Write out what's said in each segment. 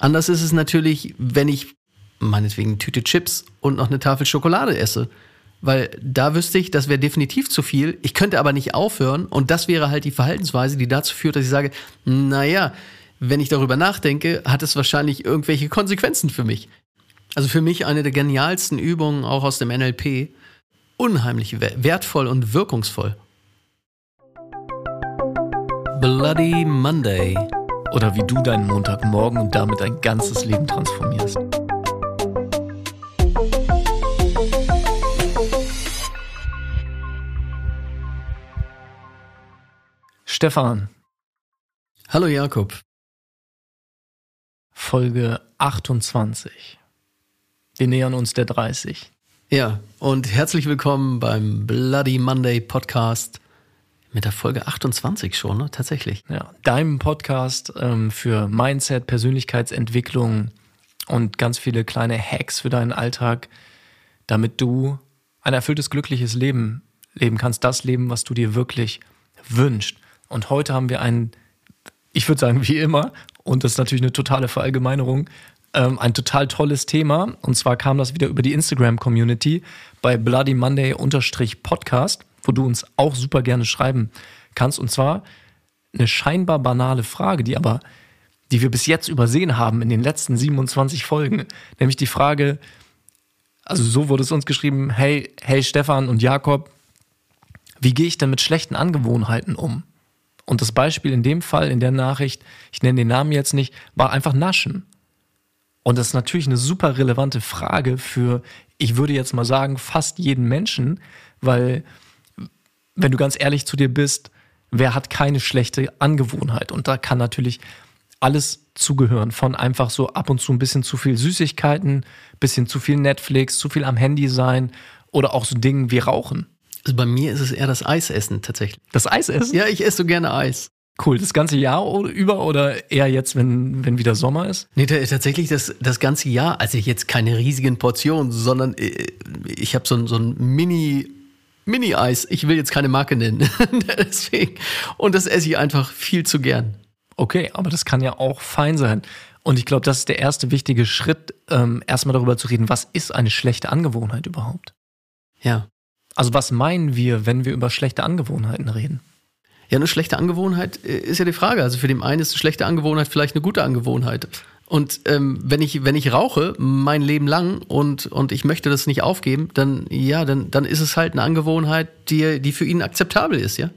Anders ist es natürlich, wenn ich meinetwegen eine Tüte Chips und noch eine Tafel Schokolade esse. Weil da wüsste ich, das wäre definitiv zu viel. Ich könnte aber nicht aufhören. Und das wäre halt die Verhaltensweise, die dazu führt, dass ich sage, naja, wenn ich darüber nachdenke, hat es wahrscheinlich irgendwelche Konsequenzen für mich. Also für mich eine der genialsten Übungen auch aus dem NLP. Unheimlich wertvoll und wirkungsvoll. Bloody Monday. Oder wie du deinen Montagmorgen und damit dein ganzes Leben transformierst. Stefan. Hallo Jakob. Folge 28. Wir nähern uns der 30. Ja, und herzlich willkommen beim Bloody Monday Podcast mit der Folge 28 schon, ne? Tatsächlich. Ja, deinem Podcast ähm, für Mindset, Persönlichkeitsentwicklung und ganz viele kleine Hacks für deinen Alltag, damit du ein erfülltes, glückliches Leben leben kannst, das Leben, was du dir wirklich wünschst. Und heute haben wir ein, ich würde sagen, wie immer, und das ist natürlich eine totale Verallgemeinerung, ähm, ein total tolles Thema. Und zwar kam das wieder über die Instagram-Community bei Bloody Monday-Podcast, wo du uns auch super gerne schreiben kannst. Und zwar eine scheinbar banale Frage, die aber, die wir bis jetzt übersehen haben in den letzten 27 Folgen, nämlich die Frage, also so wurde es uns geschrieben, hey, hey Stefan und Jakob, wie gehe ich denn mit schlechten Angewohnheiten um? Und das Beispiel in dem Fall, in der Nachricht, ich nenne den Namen jetzt nicht, war einfach Naschen. Und das ist natürlich eine super relevante Frage für, ich würde jetzt mal sagen, fast jeden Menschen, weil, wenn du ganz ehrlich zu dir bist, wer hat keine schlechte Angewohnheit? Und da kann natürlich alles zugehören, von einfach so ab und zu ein bisschen zu viel Süßigkeiten, bisschen zu viel Netflix, zu viel am Handy sein oder auch so Dingen wie Rauchen. Also bei mir ist es eher das Eisessen tatsächlich. Das Eisessen? Ja, ich esse so gerne Eis. Cool. Das ganze Jahr über oder eher jetzt, wenn, wenn wieder Sommer ist? Nee, tatsächlich das, das ganze Jahr. Also jetzt keine riesigen Portionen, sondern äh, ich habe so ein, so ein Mini, Mini-Eis. Ich will jetzt keine Marke nennen. Deswegen. Und das esse ich einfach viel zu gern. Okay, aber das kann ja auch fein sein. Und ich glaube, das ist der erste wichtige Schritt, ähm, erstmal darüber zu reden, was ist eine schlechte Angewohnheit überhaupt? Ja. Also was meinen wir, wenn wir über schlechte Angewohnheiten reden? Ja, eine schlechte Angewohnheit äh, ist ja die Frage. Also für den einen ist eine schlechte Angewohnheit vielleicht eine gute Angewohnheit. Und ähm, wenn ich wenn ich rauche mein Leben lang und und ich möchte das nicht aufgeben, dann ja, dann dann ist es halt eine Angewohnheit, die die für ihn akzeptabel ist, ja.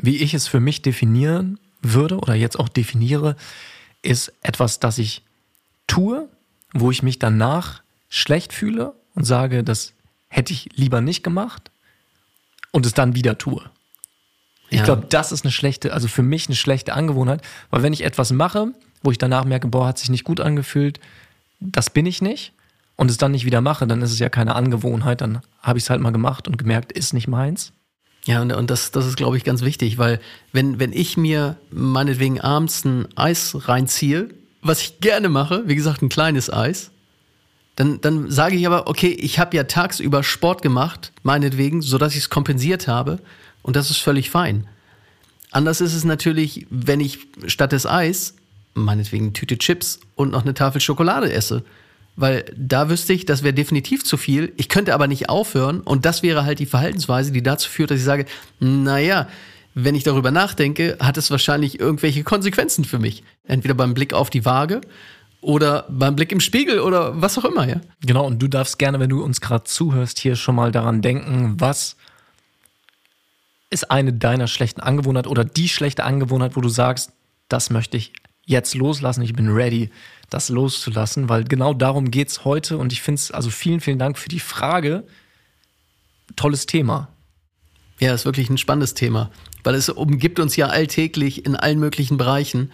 Wie ich es für mich definieren würde oder jetzt auch definiere, ist etwas, das ich tue, wo ich mich danach schlecht fühle und sage, das hätte ich lieber nicht gemacht und es dann wieder tue. Ich ja. glaube, das ist eine schlechte, also für mich eine schlechte Angewohnheit, weil wenn ich etwas mache, wo ich danach merke, boah, hat sich nicht gut angefühlt, das bin ich nicht und es dann nicht wieder mache, dann ist es ja keine Angewohnheit, dann habe ich es halt mal gemacht und gemerkt, ist nicht meins. Ja, und, und das, das ist, glaube ich, ganz wichtig, weil wenn, wenn ich mir meinetwegen abends ein Eis reinziehe, was ich gerne mache, wie gesagt, ein kleines Eis, dann, dann sage ich aber, okay, ich habe ja tagsüber Sport gemacht, meinetwegen, sodass ich es kompensiert habe. Und das ist völlig fein. Anders ist es natürlich, wenn ich statt des Eis, meinetwegen eine Tüte Chips und noch eine Tafel Schokolade esse. Weil da wüsste ich, das wäre definitiv zu viel. Ich könnte aber nicht aufhören. Und das wäre halt die Verhaltensweise, die dazu führt, dass ich sage, naja, wenn ich darüber nachdenke, hat es wahrscheinlich irgendwelche Konsequenzen für mich. Entweder beim Blick auf die Waage oder beim Blick im Spiegel oder was auch immer, ja. Genau, und du darfst gerne, wenn du uns gerade zuhörst, hier schon mal daran denken, was ist eine deiner schlechten Angewohnheiten oder die schlechte Angewohnheit, wo du sagst, das möchte ich jetzt loslassen, ich bin ready, das loszulassen, weil genau darum geht es heute und ich finde es, also vielen, vielen Dank für die Frage. Tolles Thema. Ja, ist wirklich ein spannendes Thema, weil es umgibt uns ja alltäglich in allen möglichen Bereichen.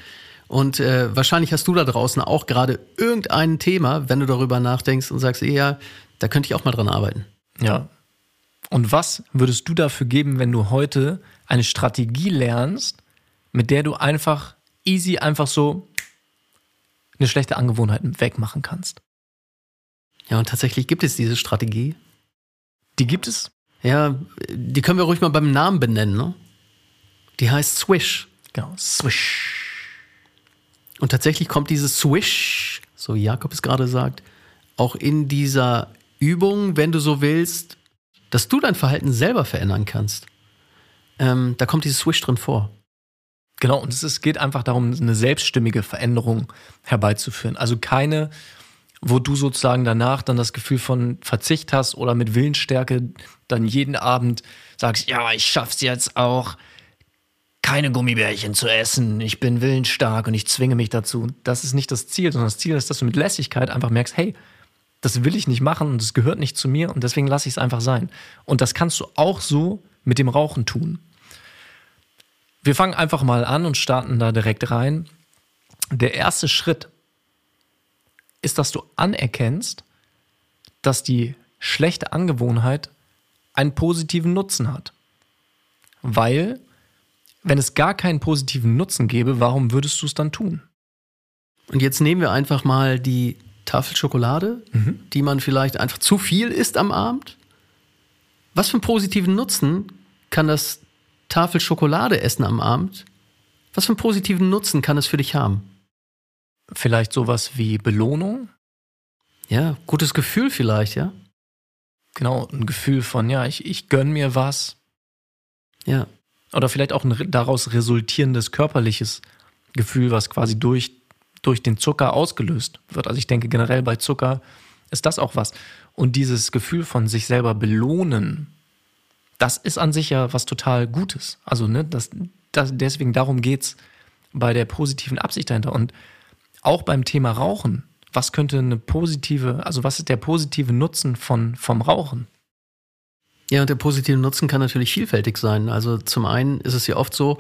Und äh, wahrscheinlich hast du da draußen auch gerade irgendein Thema, wenn du darüber nachdenkst und sagst, ja, da könnte ich auch mal dran arbeiten. Ja. Und was würdest du dafür geben, wenn du heute eine Strategie lernst, mit der du einfach easy einfach so eine schlechte Angewohnheit wegmachen kannst? Ja, und tatsächlich gibt es diese Strategie. Die gibt es? Ja, die können wir ruhig mal beim Namen benennen, ne? Die heißt Swish. Genau, Swish. Und tatsächlich kommt dieses Swish so wie Jakob es gerade sagt, auch in dieser Übung, wenn du so willst, dass du dein Verhalten selber verändern kannst. Ähm, da kommt dieses Swish drin vor. Genau, und es geht einfach darum, eine selbststimmige Veränderung herbeizuführen. Also keine, wo du sozusagen danach dann das Gefühl von Verzicht hast oder mit Willensstärke dann jeden Abend sagst, ja, ich schaff's jetzt auch, keine Gummibärchen zu essen. Ich bin willensstark und ich zwinge mich dazu. Das ist nicht das Ziel, sondern das Ziel ist, dass du mit Lässigkeit einfach merkst, hey, das will ich nicht machen und es gehört nicht zu mir und deswegen lasse ich es einfach sein. Und das kannst du auch so mit dem Rauchen tun. Wir fangen einfach mal an und starten da direkt rein. Der erste Schritt ist, dass du anerkennst, dass die schlechte Angewohnheit einen positiven Nutzen hat. Weil, wenn es gar keinen positiven Nutzen gäbe, warum würdest du es dann tun? Und jetzt nehmen wir einfach mal die Tafel Schokolade, mhm. die man vielleicht einfach zu viel isst am Abend. Was für einen positiven Nutzen kann das Tafel Schokolade essen am Abend? Was für einen positiven Nutzen kann es für dich haben? Vielleicht sowas wie Belohnung? Ja, gutes Gefühl vielleicht, ja? Genau, ein Gefühl von, ja, ich, ich gönn mir was. Ja. Oder vielleicht auch ein daraus resultierendes körperliches Gefühl, was quasi durch durch den Zucker ausgelöst wird. Also ich denke generell bei Zucker ist das auch was. Und dieses Gefühl von sich selber belohnen, das ist an sich ja was total Gutes. Also ne, das, das, deswegen darum geht es bei der positiven Absicht dahinter. Und auch beim Thema Rauchen, was könnte eine positive, also was ist der positive Nutzen von, vom Rauchen? Ja, und der positive Nutzen kann natürlich vielfältig sein. Also zum einen ist es ja oft so,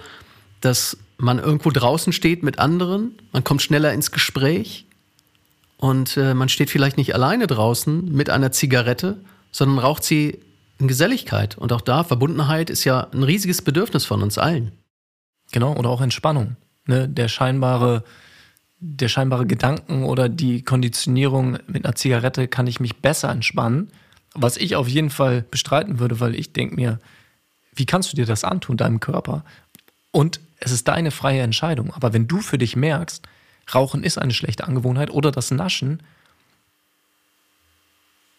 dass man irgendwo draußen steht mit anderen, man kommt schneller ins Gespräch und äh, man steht vielleicht nicht alleine draußen mit einer Zigarette, sondern raucht sie in Geselligkeit. Und auch da, Verbundenheit ist ja ein riesiges Bedürfnis von uns allen. Genau, oder auch Entspannung. Ne? Der scheinbare, der scheinbare Gedanken oder die Konditionierung mit einer Zigarette kann ich mich besser entspannen. Was ich auf jeden Fall bestreiten würde, weil ich denke mir, wie kannst du dir das antun, deinem Körper? Und es ist deine freie Entscheidung. Aber wenn du für dich merkst, Rauchen ist eine schlechte Angewohnheit oder das Naschen,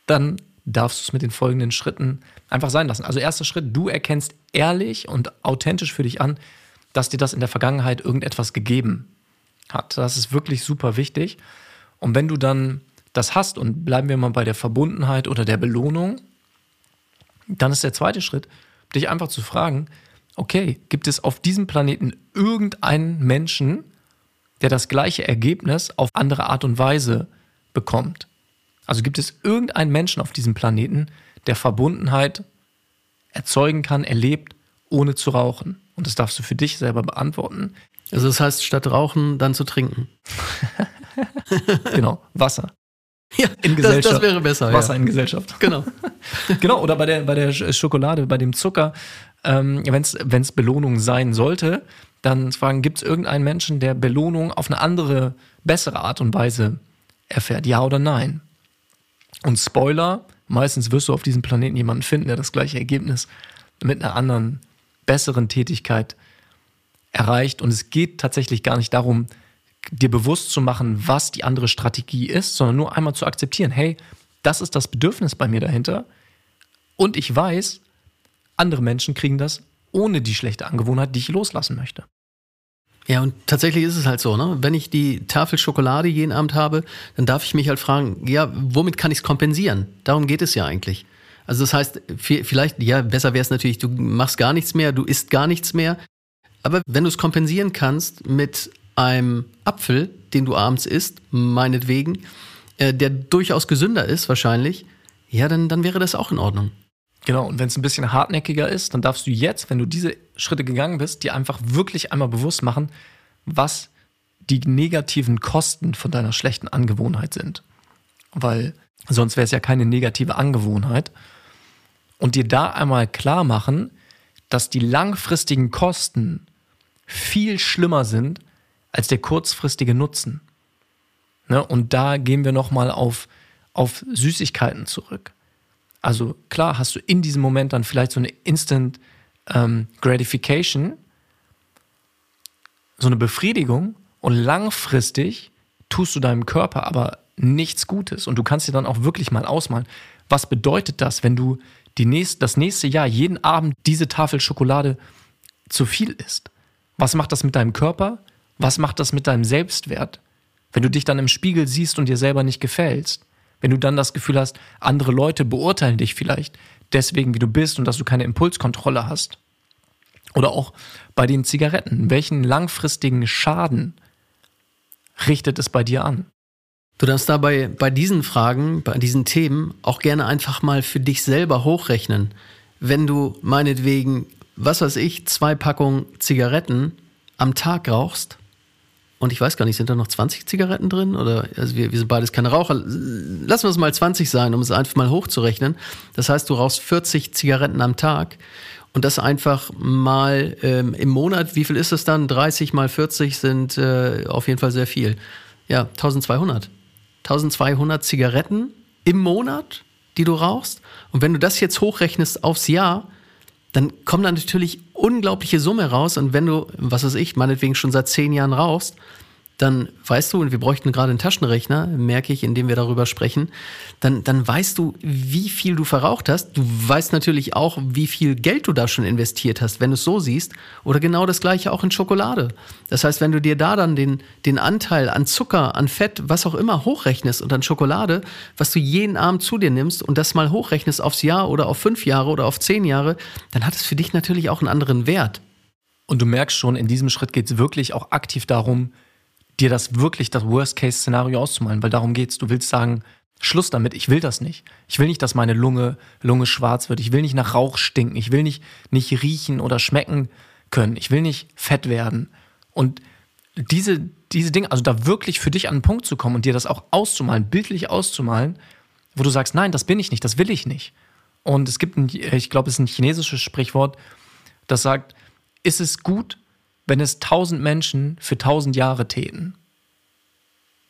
dann darfst du es mit den folgenden Schritten einfach sein lassen. Also erster Schritt, du erkennst ehrlich und authentisch für dich an, dass dir das in der Vergangenheit irgendetwas gegeben hat. Das ist wirklich super wichtig. Und wenn du dann das hast und bleiben wir mal bei der Verbundenheit oder der Belohnung, dann ist der zweite Schritt, dich einfach zu fragen, okay, gibt es auf diesem Planeten irgendeinen Menschen, der das gleiche Ergebnis auf andere Art und Weise bekommt? Also gibt es irgendeinen Menschen auf diesem Planeten, der Verbundenheit erzeugen kann, erlebt, ohne zu rauchen? Und das darfst du für dich selber beantworten. Also das heißt, statt rauchen, dann zu trinken. genau, Wasser. Ja, in Gesellschaft. Das, das wäre besser. Wasser ja. in Gesellschaft. Genau. genau, oder bei der, bei der Schokolade, bei dem Zucker, ähm, wenn es Belohnung sein sollte, dann fragen, gibt es irgendeinen Menschen, der Belohnung auf eine andere, bessere Art und Weise erfährt? Ja oder nein? Und Spoiler, meistens wirst du auf diesem Planeten jemanden finden, der das gleiche Ergebnis mit einer anderen, besseren Tätigkeit erreicht. Und es geht tatsächlich gar nicht darum, dir bewusst zu machen, was die andere Strategie ist, sondern nur einmal zu akzeptieren, hey, das ist das Bedürfnis bei mir dahinter. Und ich weiß, andere Menschen kriegen das ohne die schlechte Angewohnheit, die ich loslassen möchte. Ja, und tatsächlich ist es halt so, ne? Wenn ich die Tafel Schokolade jeden Abend habe, dann darf ich mich halt fragen, ja, womit kann ich es kompensieren? Darum geht es ja eigentlich. Also das heißt, vielleicht, ja, besser wäre es natürlich, du machst gar nichts mehr, du isst gar nichts mehr. Aber wenn du es kompensieren kannst mit einem Apfel, den du abends isst, meinetwegen, äh, der durchaus gesünder ist wahrscheinlich, ja, dann, dann wäre das auch in Ordnung. Genau, und wenn es ein bisschen hartnäckiger ist, dann darfst du jetzt, wenn du diese Schritte gegangen bist, dir einfach wirklich einmal bewusst machen, was die negativen Kosten von deiner schlechten Angewohnheit sind. Weil sonst wäre es ja keine negative Angewohnheit. Und dir da einmal klar machen, dass die langfristigen Kosten viel schlimmer sind als der kurzfristige Nutzen. Ne? Und da gehen wir nochmal auf, auf Süßigkeiten zurück. Also klar hast du in diesem Moment dann vielleicht so eine Instant ähm, Gratification, so eine Befriedigung und langfristig tust du deinem Körper aber nichts Gutes. Und du kannst dir dann auch wirklich mal ausmalen, was bedeutet das, wenn du die nächst, das nächste Jahr jeden Abend diese Tafel Schokolade zu viel isst? Was macht das mit deinem Körper? Was macht das mit deinem Selbstwert? Wenn du dich dann im Spiegel siehst und dir selber nicht gefällst, wenn du dann das Gefühl hast, andere Leute beurteilen dich vielleicht deswegen, wie du bist und dass du keine Impulskontrolle hast. Oder auch bei den Zigaretten. Welchen langfristigen Schaden richtet es bei dir an? Du darfst dabei bei diesen Fragen, bei diesen Themen auch gerne einfach mal für dich selber hochrechnen. Wenn du meinetwegen, was weiß ich, zwei Packungen Zigaretten am Tag rauchst, und ich weiß gar nicht, sind da noch 20 Zigaretten drin? Oder also wir, wir sind beides keine Raucher. Lassen wir es mal 20 sein, um es einfach mal hochzurechnen. Das heißt, du rauchst 40 Zigaretten am Tag und das einfach mal ähm, im Monat, wie viel ist es dann? 30 mal 40 sind äh, auf jeden Fall sehr viel. Ja, 1200. 1200 Zigaretten im Monat, die du rauchst. Und wenn du das jetzt hochrechnest aufs Jahr, dann kommt da natürlich unglaubliche Summe raus. Und wenn du, was weiß ich, meinetwegen schon seit zehn Jahren rauchst, dann weißt du, und wir bräuchten gerade einen Taschenrechner, merke ich, indem wir darüber sprechen, dann, dann weißt du, wie viel du verraucht hast. Du weißt natürlich auch, wie viel Geld du da schon investiert hast, wenn du es so siehst. Oder genau das gleiche auch in Schokolade. Das heißt, wenn du dir da dann den, den Anteil an Zucker, an Fett, was auch immer hochrechnest und an Schokolade, was du jeden Abend zu dir nimmst und das mal hochrechnest aufs Jahr oder auf fünf Jahre oder auf zehn Jahre, dann hat es für dich natürlich auch einen anderen Wert. Und du merkst schon, in diesem Schritt geht es wirklich auch aktiv darum, dir das wirklich das Worst-Case-Szenario auszumalen, weil darum geht's. Du willst sagen, Schluss damit, ich will das nicht. Ich will nicht, dass meine Lunge, Lunge schwarz wird. Ich will nicht nach Rauch stinken. Ich will nicht, nicht riechen oder schmecken können. Ich will nicht fett werden. Und diese, diese Dinge, also da wirklich für dich an den Punkt zu kommen und dir das auch auszumalen, bildlich auszumalen, wo du sagst, nein, das bin ich nicht, das will ich nicht. Und es gibt ein, ich glaube, es ist ein chinesisches Sprichwort, das sagt, ist es gut, wenn es tausend Menschen für tausend Jahre täten.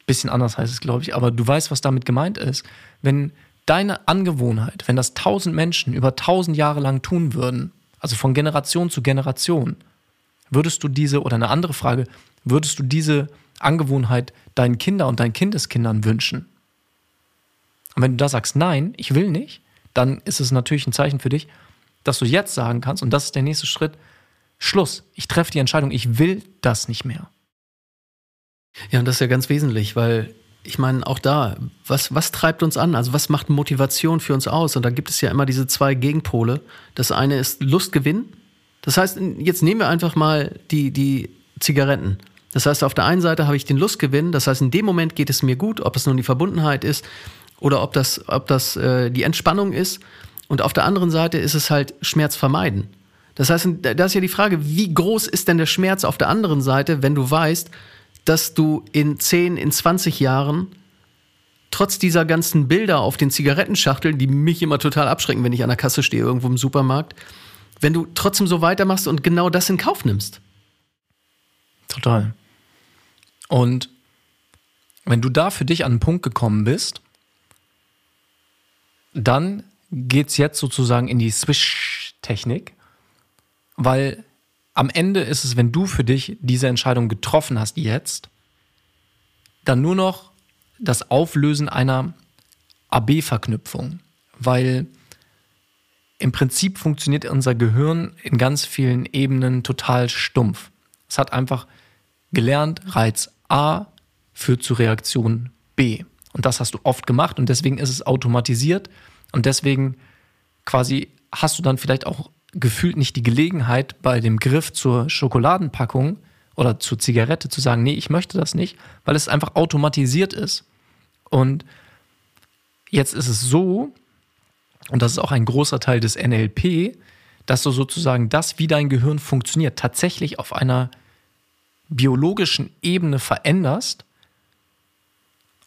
Bisschen anders heißt es, glaube ich, aber du weißt, was damit gemeint ist. Wenn deine Angewohnheit, wenn das tausend Menschen über tausend Jahre lang tun würden, also von Generation zu Generation, würdest du diese, oder eine andere Frage, würdest du diese Angewohnheit deinen Kindern und deinen Kindeskindern wünschen? Und wenn du da sagst, nein, ich will nicht, dann ist es natürlich ein Zeichen für dich, dass du jetzt sagen kannst, und das ist der nächste Schritt, Schluss. Ich treffe die Entscheidung, ich will das nicht mehr. Ja, und das ist ja ganz wesentlich, weil ich meine, auch da, was, was treibt uns an? Also was macht Motivation für uns aus? Und da gibt es ja immer diese zwei Gegenpole. Das eine ist Lustgewinn. Das heißt, jetzt nehmen wir einfach mal die, die Zigaretten. Das heißt, auf der einen Seite habe ich den Lustgewinn, das heißt, in dem Moment geht es mir gut, ob es nun die Verbundenheit ist oder ob das, ob das äh, die Entspannung ist. Und auf der anderen Seite ist es halt Schmerz vermeiden. Das heißt, da ist ja die Frage, wie groß ist denn der Schmerz auf der anderen Seite, wenn du weißt, dass du in 10, in 20 Jahren trotz dieser ganzen Bilder auf den Zigarettenschachteln, die mich immer total abschrecken, wenn ich an der Kasse stehe irgendwo im Supermarkt, wenn du trotzdem so weitermachst und genau das in Kauf nimmst. Total. Und wenn du da für dich an einen Punkt gekommen bist, dann geht es jetzt sozusagen in die Swish-Technik. Weil am Ende ist es, wenn du für dich diese Entscheidung getroffen hast jetzt, dann nur noch das Auflösen einer AB-Verknüpfung. Weil im Prinzip funktioniert unser Gehirn in ganz vielen Ebenen total stumpf. Es hat einfach gelernt, Reiz A führt zu Reaktion B. Und das hast du oft gemacht und deswegen ist es automatisiert und deswegen quasi hast du dann vielleicht auch gefühlt nicht die Gelegenheit, bei dem Griff zur Schokoladenpackung oder zur Zigarette zu sagen, nee, ich möchte das nicht, weil es einfach automatisiert ist. Und jetzt ist es so, und das ist auch ein großer Teil des NLP, dass du sozusagen das, wie dein Gehirn funktioniert, tatsächlich auf einer biologischen Ebene veränderst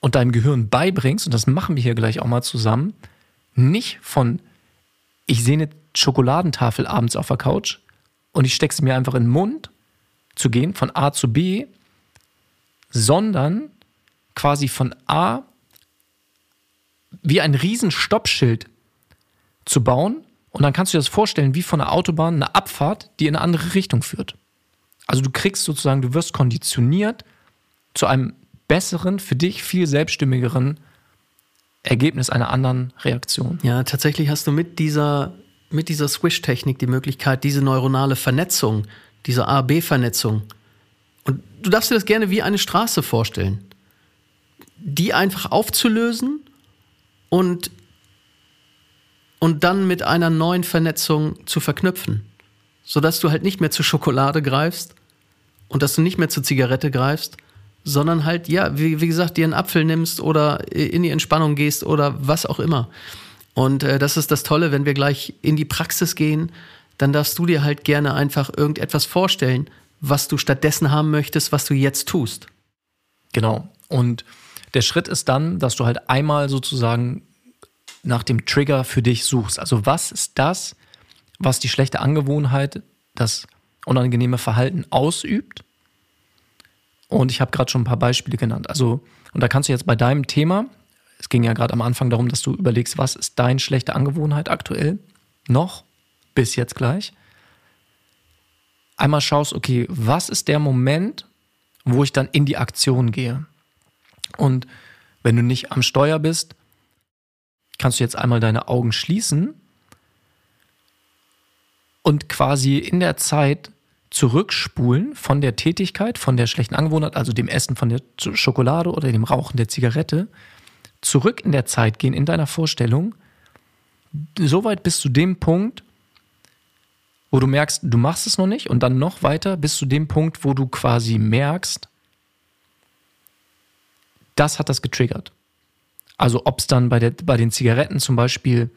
und deinem Gehirn beibringst, und das machen wir hier gleich auch mal zusammen, nicht von, ich sehe eine Schokoladentafel abends auf der Couch und ich stecke sie mir einfach in den Mund zu gehen, von A zu B, sondern quasi von A wie ein riesen Stoppschild zu bauen. Und dann kannst du dir das vorstellen, wie von der Autobahn eine Abfahrt, die in eine andere Richtung führt. Also du kriegst sozusagen, du wirst konditioniert zu einem besseren, für dich viel selbststimmigeren Ergebnis einer anderen Reaktion. Ja, tatsächlich hast du mit dieser, mit dieser Swish-Technik die Möglichkeit, diese neuronale Vernetzung, diese A-B-Vernetzung, und du darfst dir das gerne wie eine Straße vorstellen, die einfach aufzulösen und, und dann mit einer neuen Vernetzung zu verknüpfen, sodass du halt nicht mehr zur Schokolade greifst und dass du nicht mehr zur Zigarette greifst, sondern halt, ja, wie, wie gesagt, dir einen Apfel nimmst oder in die Entspannung gehst oder was auch immer. Und äh, das ist das Tolle, wenn wir gleich in die Praxis gehen, dann darfst du dir halt gerne einfach irgendetwas vorstellen, was du stattdessen haben möchtest, was du jetzt tust. Genau. Und der Schritt ist dann, dass du halt einmal sozusagen nach dem Trigger für dich suchst. Also was ist das, was die schlechte Angewohnheit, das unangenehme Verhalten ausübt und ich habe gerade schon ein paar Beispiele genannt. Also, und da kannst du jetzt bei deinem Thema, es ging ja gerade am Anfang darum, dass du überlegst, was ist deine schlechte Angewohnheit aktuell noch, bis jetzt gleich. Einmal schaust, okay, was ist der Moment, wo ich dann in die Aktion gehe? Und wenn du nicht am Steuer bist, kannst du jetzt einmal deine Augen schließen und quasi in der Zeit zurückspulen von der Tätigkeit, von der schlechten Angewohnheit, also dem Essen von der Schokolade oder dem Rauchen der Zigarette, zurück in der Zeit gehen, in deiner Vorstellung, soweit bis zu dem Punkt, wo du merkst, du machst es noch nicht und dann noch weiter bis zu dem Punkt, wo du quasi merkst, das hat das getriggert. Also ob es dann bei, der, bei den Zigaretten zum Beispiel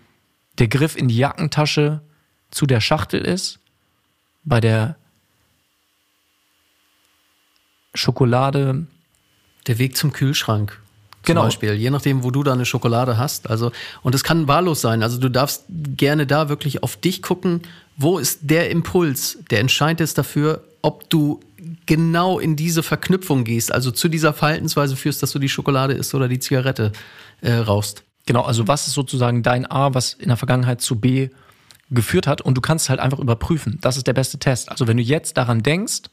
der Griff in die Jackentasche zu der Schachtel ist, bei der Schokolade. Der Weg zum Kühlschrank. Genau. Beispiel, je nachdem, wo du da eine Schokolade hast. Also, und es kann wahllos sein. Also du darfst gerne da wirklich auf dich gucken, wo ist der Impuls, der entscheidend ist dafür, ob du genau in diese Verknüpfung gehst, also zu dieser Verhaltensweise führst, dass du die Schokolade isst oder die Zigarette äh, rauchst. Genau, also was ist sozusagen dein A, was in der Vergangenheit zu B geführt hat und du kannst es halt einfach überprüfen. Das ist der beste Test. Also wenn du jetzt daran denkst,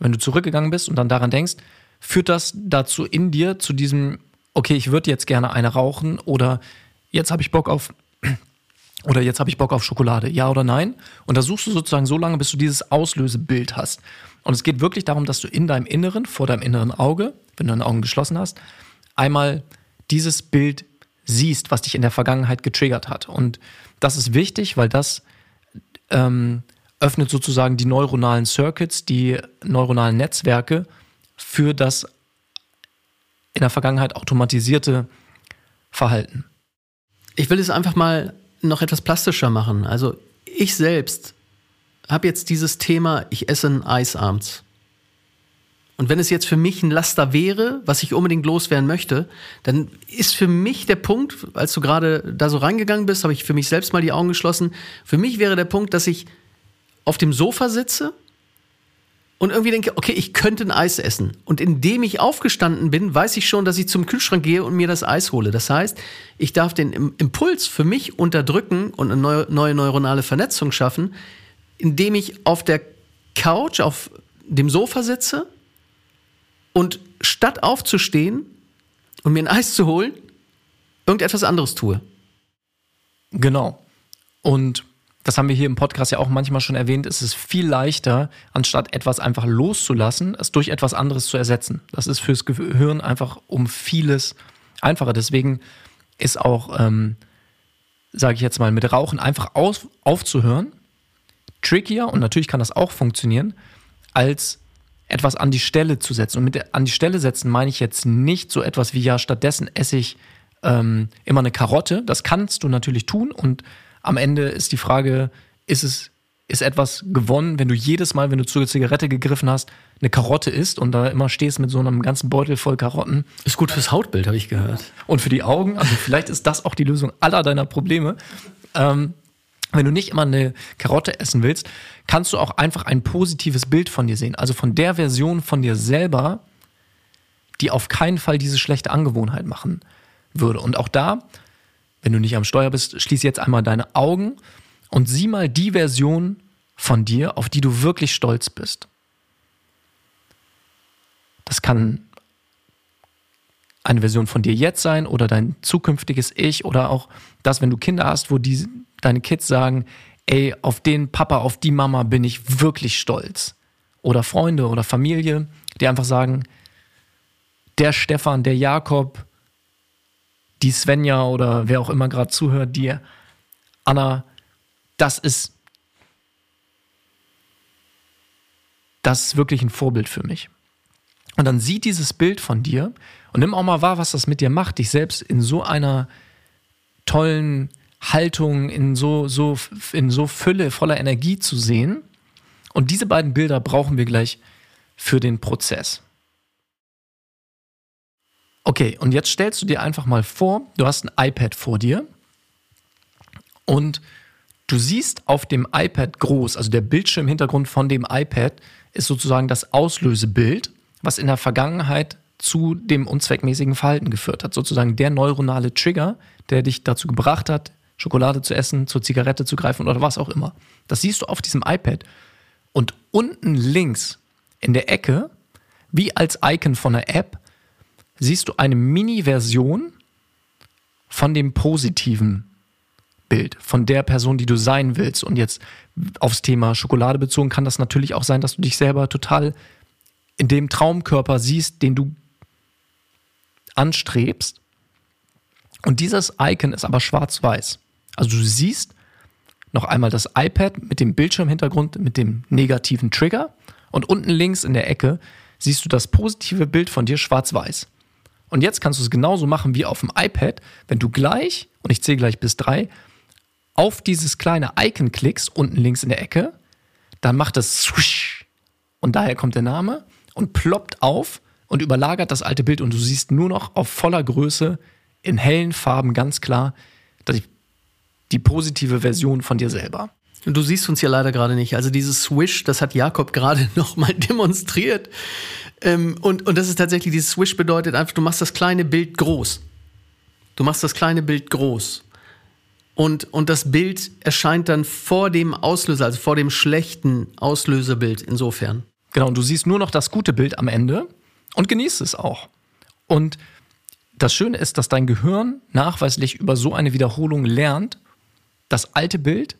wenn du zurückgegangen bist und dann daran denkst, führt das dazu in dir zu diesem, okay, ich würde jetzt gerne eine rauchen oder jetzt habe ich Bock auf oder jetzt habe ich Bock auf Schokolade, ja oder nein? Und da suchst du sozusagen so lange, bis du dieses Auslösebild hast. Und es geht wirklich darum, dass du in deinem Inneren, vor deinem inneren Auge, wenn du deine Augen geschlossen hast, einmal dieses Bild siehst, was dich in der Vergangenheit getriggert hat. Und das ist wichtig, weil das ähm, öffnet sozusagen die neuronalen Circuits, die neuronalen Netzwerke für das in der Vergangenheit automatisierte Verhalten. Ich will es einfach mal noch etwas plastischer machen. Also ich selbst habe jetzt dieses Thema, ich esse ein Eis abends. Und wenn es jetzt für mich ein Laster wäre, was ich unbedingt loswerden möchte, dann ist für mich der Punkt, als du gerade da so reingegangen bist, habe ich für mich selbst mal die Augen geschlossen. Für mich wäre der Punkt, dass ich auf dem Sofa sitze und irgendwie denke, okay, ich könnte ein Eis essen. Und indem ich aufgestanden bin, weiß ich schon, dass ich zum Kühlschrank gehe und mir das Eis hole. Das heißt, ich darf den Im- Impuls für mich unterdrücken und eine neue, neue neuronale Vernetzung schaffen, indem ich auf der Couch, auf dem Sofa sitze und statt aufzustehen und mir ein Eis zu holen, irgendetwas anderes tue. Genau. Und das haben wir hier im Podcast ja auch manchmal schon erwähnt, es ist viel leichter, anstatt etwas einfach loszulassen, es durch etwas anderes zu ersetzen. Das ist fürs Gehirn einfach um vieles einfacher. Deswegen ist auch, ähm, sage ich jetzt mal, mit Rauchen einfach auf, aufzuhören, trickier und natürlich kann das auch funktionieren, als etwas an die Stelle zu setzen. Und mit an die Stelle setzen meine ich jetzt nicht so etwas wie, ja, stattdessen esse ich ähm, immer eine Karotte. Das kannst du natürlich tun und am Ende ist die Frage, ist es ist etwas gewonnen, wenn du jedes Mal, wenn du zur Zigarette gegriffen hast, eine Karotte isst und da immer stehst mit so einem ganzen Beutel voll Karotten Ist gut fürs Hautbild, habe ich gehört. und für die Augen. Also vielleicht ist das auch die Lösung aller deiner Probleme. Ähm, wenn du nicht immer eine Karotte essen willst, kannst du auch einfach ein positives Bild von dir sehen. Also von der Version von dir selber, die auf keinen Fall diese schlechte Angewohnheit machen würde. Und auch da, wenn du nicht am Steuer bist, schließ jetzt einmal deine Augen und sieh mal die Version von dir, auf die du wirklich stolz bist. Das kann eine Version von dir jetzt sein oder dein zukünftiges Ich oder auch das, wenn du Kinder hast, wo die, deine Kids sagen, ey, auf den Papa, auf die Mama bin ich wirklich stolz. Oder Freunde oder Familie, die einfach sagen, der Stefan, der Jakob, die Svenja oder wer auch immer gerade zuhört, die Anna, das ist, das ist wirklich ein Vorbild für mich. Und dann sieht dieses Bild von dir und nimm auch mal wahr, was das mit dir macht, dich selbst in so einer tollen Haltung, in so, so, in so Fülle, voller Energie zu sehen. Und diese beiden Bilder brauchen wir gleich für den Prozess. Okay, und jetzt stellst du dir einfach mal vor, du hast ein iPad vor dir und du siehst auf dem iPad groß, also der Bildschirmhintergrund von dem iPad ist sozusagen das Auslösebild, was in der Vergangenheit zu dem unzweckmäßigen Verhalten geführt hat. Sozusagen der neuronale Trigger, der dich dazu gebracht hat, Schokolade zu essen, zur Zigarette zu greifen oder was auch immer. Das siehst du auf diesem iPad. Und unten links in der Ecke, wie als Icon von einer App, siehst du eine Mini-Version von dem positiven Bild, von der Person, die du sein willst. Und jetzt aufs Thema Schokolade bezogen kann das natürlich auch sein, dass du dich selber total in dem Traumkörper siehst, den du anstrebst. Und dieses Icon ist aber schwarz-weiß. Also du siehst noch einmal das iPad mit dem Bildschirmhintergrund, mit dem negativen Trigger. Und unten links in der Ecke siehst du das positive Bild von dir schwarz-weiß. Und jetzt kannst du es genauso machen wie auf dem iPad, wenn du gleich, und ich zähle gleich bis drei, auf dieses kleine Icon klickst, unten links in der Ecke, dann macht es swish und daher kommt der Name und ploppt auf und überlagert das alte Bild. Und du siehst nur noch auf voller Größe in hellen Farben ganz klar die, die positive Version von dir selber. Du siehst uns ja leider gerade nicht. Also dieses Swish, das hat Jakob gerade nochmal demonstriert. Ähm, und, und das ist tatsächlich, dieses Swish bedeutet einfach, du machst das kleine Bild groß. Du machst das kleine Bild groß. Und, und das Bild erscheint dann vor dem Auslöser, also vor dem schlechten Auslösebild insofern. Genau, und du siehst nur noch das gute Bild am Ende und genießt es auch. Und das Schöne ist, dass dein Gehirn nachweislich über so eine Wiederholung lernt, das alte Bild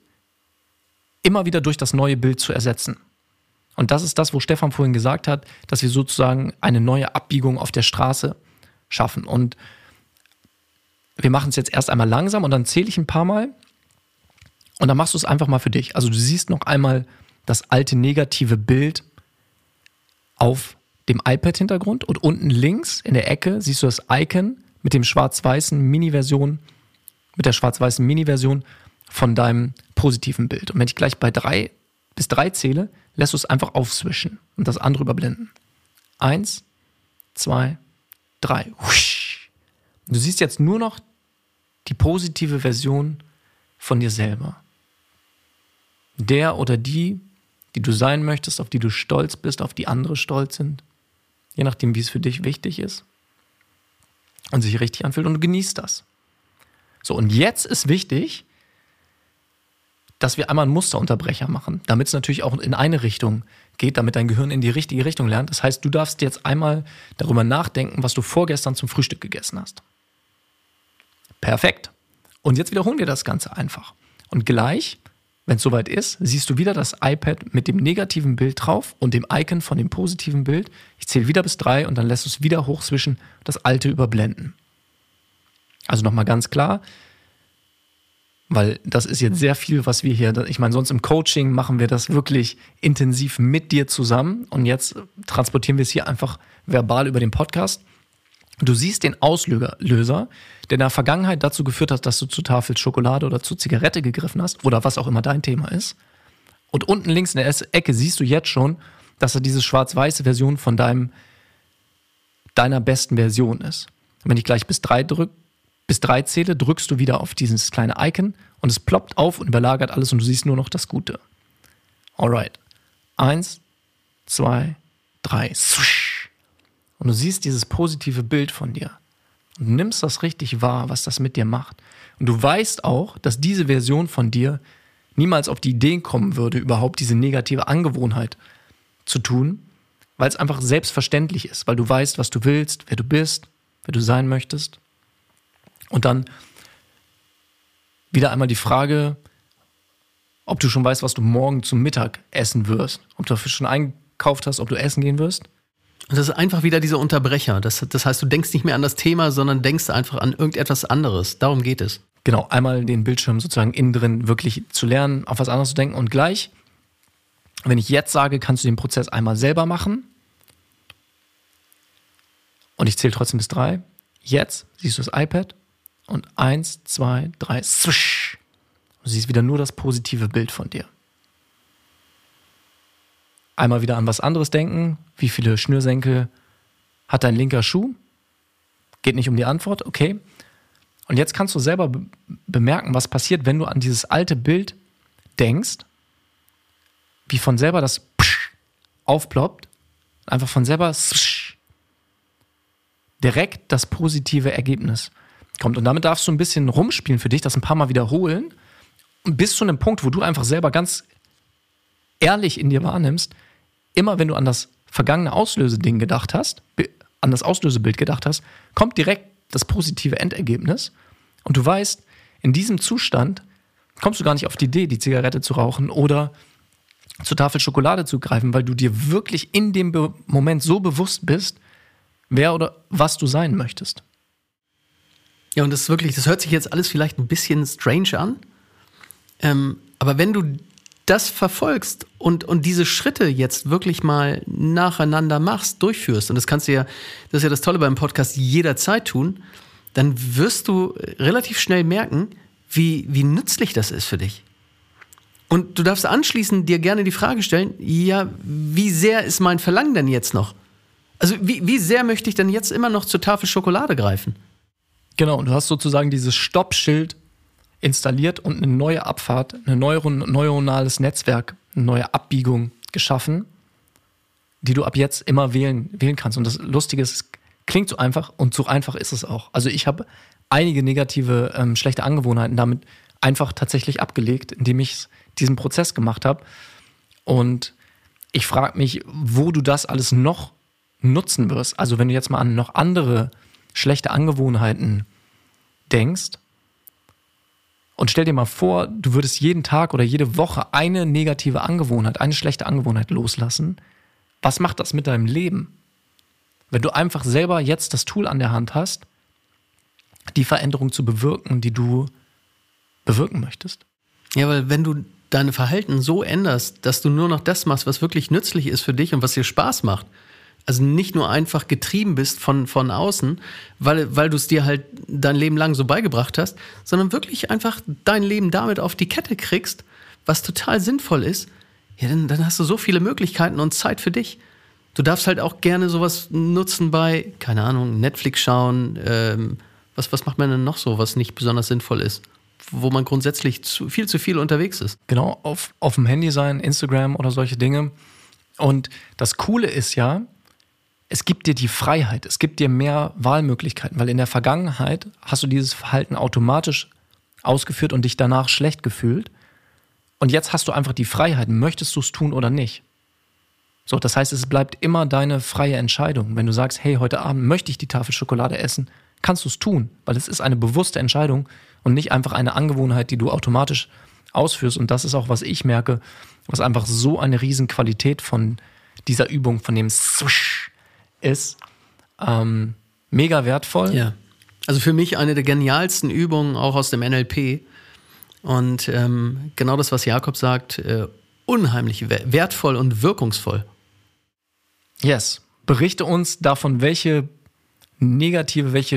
immer wieder durch das neue Bild zu ersetzen. Und das ist das, wo Stefan vorhin gesagt hat, dass wir sozusagen eine neue Abbiegung auf der Straße schaffen. Und wir machen es jetzt erst einmal langsam und dann zähle ich ein paar Mal und dann machst du es einfach mal für dich. Also du siehst noch einmal das alte negative Bild auf dem iPad-Hintergrund und unten links in der Ecke siehst du das Icon mit dem schwarz-weißen Mini-Version, mit der schwarz-weißen Mini-Version von deinem positiven Bild. Und wenn ich gleich bei drei bis drei zähle, lässt du es einfach aufswischen und das andere überblenden. Eins, zwei, drei. Du siehst jetzt nur noch die positive Version von dir selber. Der oder die, die du sein möchtest, auf die du stolz bist, auf die andere stolz sind. Je nachdem, wie es für dich wichtig ist. Und sich richtig anfühlt und du genießt das. So, und jetzt ist wichtig, dass wir einmal einen Musterunterbrecher machen, damit es natürlich auch in eine Richtung geht, damit dein Gehirn in die richtige Richtung lernt. Das heißt, du darfst jetzt einmal darüber nachdenken, was du vorgestern zum Frühstück gegessen hast. Perfekt. Und jetzt wiederholen wir das Ganze einfach. Und gleich, wenn es soweit ist, siehst du wieder das iPad mit dem negativen Bild drauf und dem Icon von dem positiven Bild. Ich zähle wieder bis drei und dann lässt du es wieder hochzwischen, das alte überblenden. Also nochmal ganz klar, weil das ist jetzt sehr viel, was wir hier, ich meine, sonst im Coaching machen wir das wirklich intensiv mit dir zusammen und jetzt transportieren wir es hier einfach verbal über den Podcast. Du siehst den Auslöser, der in der Vergangenheit dazu geführt hat, dass du zu Tafel Schokolade oder zu Zigarette gegriffen hast oder was auch immer dein Thema ist. Und unten links in der Ecke siehst du jetzt schon, dass er diese schwarz-weiße Version von deinem, deiner besten Version ist. Und wenn ich gleich bis drei drücke, bis drei zähle, drückst du wieder auf dieses kleine Icon und es ploppt auf und überlagert alles und du siehst nur noch das Gute. Alright. Eins, zwei, drei. Und du siehst dieses positive Bild von dir. Und nimmst das richtig wahr, was das mit dir macht. Und du weißt auch, dass diese Version von dir niemals auf die Idee kommen würde, überhaupt diese negative Angewohnheit zu tun, weil es einfach selbstverständlich ist, weil du weißt, was du willst, wer du bist, wer du sein möchtest. Und dann wieder einmal die Frage, ob du schon weißt, was du morgen zum Mittag essen wirst. Ob du dafür schon eingekauft hast, ob du essen gehen wirst. Und das ist einfach wieder dieser Unterbrecher. Das, das heißt, du denkst nicht mehr an das Thema, sondern denkst einfach an irgendetwas anderes. Darum geht es. Genau, einmal den Bildschirm sozusagen innen drin wirklich zu lernen, auf was anderes zu denken. Und gleich, wenn ich jetzt sage, kannst du den Prozess einmal selber machen. Und ich zähle trotzdem bis drei. Jetzt siehst du das iPad und eins, zwei, drei, swish. Du siehst wieder nur das positive Bild von dir. Einmal wieder an was anderes denken. Wie viele Schnürsenkel hat dein linker Schuh? Geht nicht um die Antwort, okay. Und jetzt kannst du selber be bemerken, was passiert, wenn du an dieses alte Bild denkst, wie von selber das aufploppt, einfach von selber direkt das positive Ergebnis kommt. Und damit darfst du ein bisschen rumspielen für dich, das ein paar Mal wiederholen, bis zu einem Punkt, wo du einfach selber ganz ehrlich in dir wahrnimmst, immer wenn du an das vergangene Auslöseding gedacht hast, an das Auslösebild gedacht hast, kommt direkt das positive Endergebnis. Und du weißt, in diesem Zustand kommst du gar nicht auf die Idee, die Zigarette zu rauchen oder zur Tafel Schokolade zu greifen, weil du dir wirklich in dem Moment so bewusst bist, wer oder was du sein möchtest. Ja, und das ist wirklich, das hört sich jetzt alles vielleicht ein bisschen strange an. Ähm, aber wenn du das verfolgst und, und diese Schritte jetzt wirklich mal nacheinander machst, durchführst, und das kannst du ja, das ist ja das Tolle beim Podcast, jederzeit tun, dann wirst du relativ schnell merken, wie, wie nützlich das ist für dich. Und du darfst anschließend dir gerne die Frage stellen, ja, wie sehr ist mein Verlangen denn jetzt noch? Also wie, wie sehr möchte ich denn jetzt immer noch zur Tafel Schokolade greifen? Genau, und du hast sozusagen dieses Stoppschild installiert und eine neue Abfahrt, ein neuronales Netzwerk, eine neue Abbiegung geschaffen, die du ab jetzt immer wählen, wählen kannst. Und das Lustige ist, es klingt so einfach und so einfach ist es auch. Also ich habe einige negative, ähm, schlechte Angewohnheiten damit einfach tatsächlich abgelegt, indem ich diesen Prozess gemacht habe. Und ich frage mich, wo du das alles noch nutzen wirst. Also wenn du jetzt mal an noch andere schlechte Angewohnheiten denkst, und stell dir mal vor, du würdest jeden Tag oder jede Woche eine negative Angewohnheit, eine schlechte Angewohnheit loslassen. Was macht das mit deinem Leben? Wenn du einfach selber jetzt das Tool an der Hand hast, die Veränderung zu bewirken, die du bewirken möchtest. Ja, weil wenn du deine Verhalten so änderst, dass du nur noch das machst, was wirklich nützlich ist für dich und was dir Spaß macht, also nicht nur einfach getrieben bist von, von außen, weil, weil du es dir halt dein Leben lang so beigebracht hast, sondern wirklich einfach dein Leben damit auf die Kette kriegst, was total sinnvoll ist, ja, dann, dann hast du so viele Möglichkeiten und Zeit für dich. Du darfst halt auch gerne sowas nutzen bei, keine Ahnung, Netflix schauen. Ähm, was, was macht man denn noch so, was nicht besonders sinnvoll ist? Wo man grundsätzlich zu, viel zu viel unterwegs ist. Genau, auf, auf dem Handy sein, Instagram oder solche Dinge. Und das Coole ist ja, es gibt dir die Freiheit, es gibt dir mehr Wahlmöglichkeiten, weil in der Vergangenheit hast du dieses Verhalten automatisch ausgeführt und dich danach schlecht gefühlt. Und jetzt hast du einfach die Freiheit, möchtest du es tun oder nicht. So, das heißt, es bleibt immer deine freie Entscheidung. Wenn du sagst, hey, heute Abend möchte ich die Tafel Schokolade essen, kannst du es tun, weil es ist eine bewusste Entscheidung und nicht einfach eine Angewohnheit, die du automatisch ausführst. Und das ist auch, was ich merke, was einfach so eine Riesenqualität von dieser Übung, von dem Swish, ist ähm, mega wertvoll. Ja. Also für mich eine der genialsten Übungen auch aus dem NLP. Und ähm, genau das, was Jakob sagt, äh, unheimlich wertvoll und wirkungsvoll. Yes. Berichte uns davon, welche negative, welche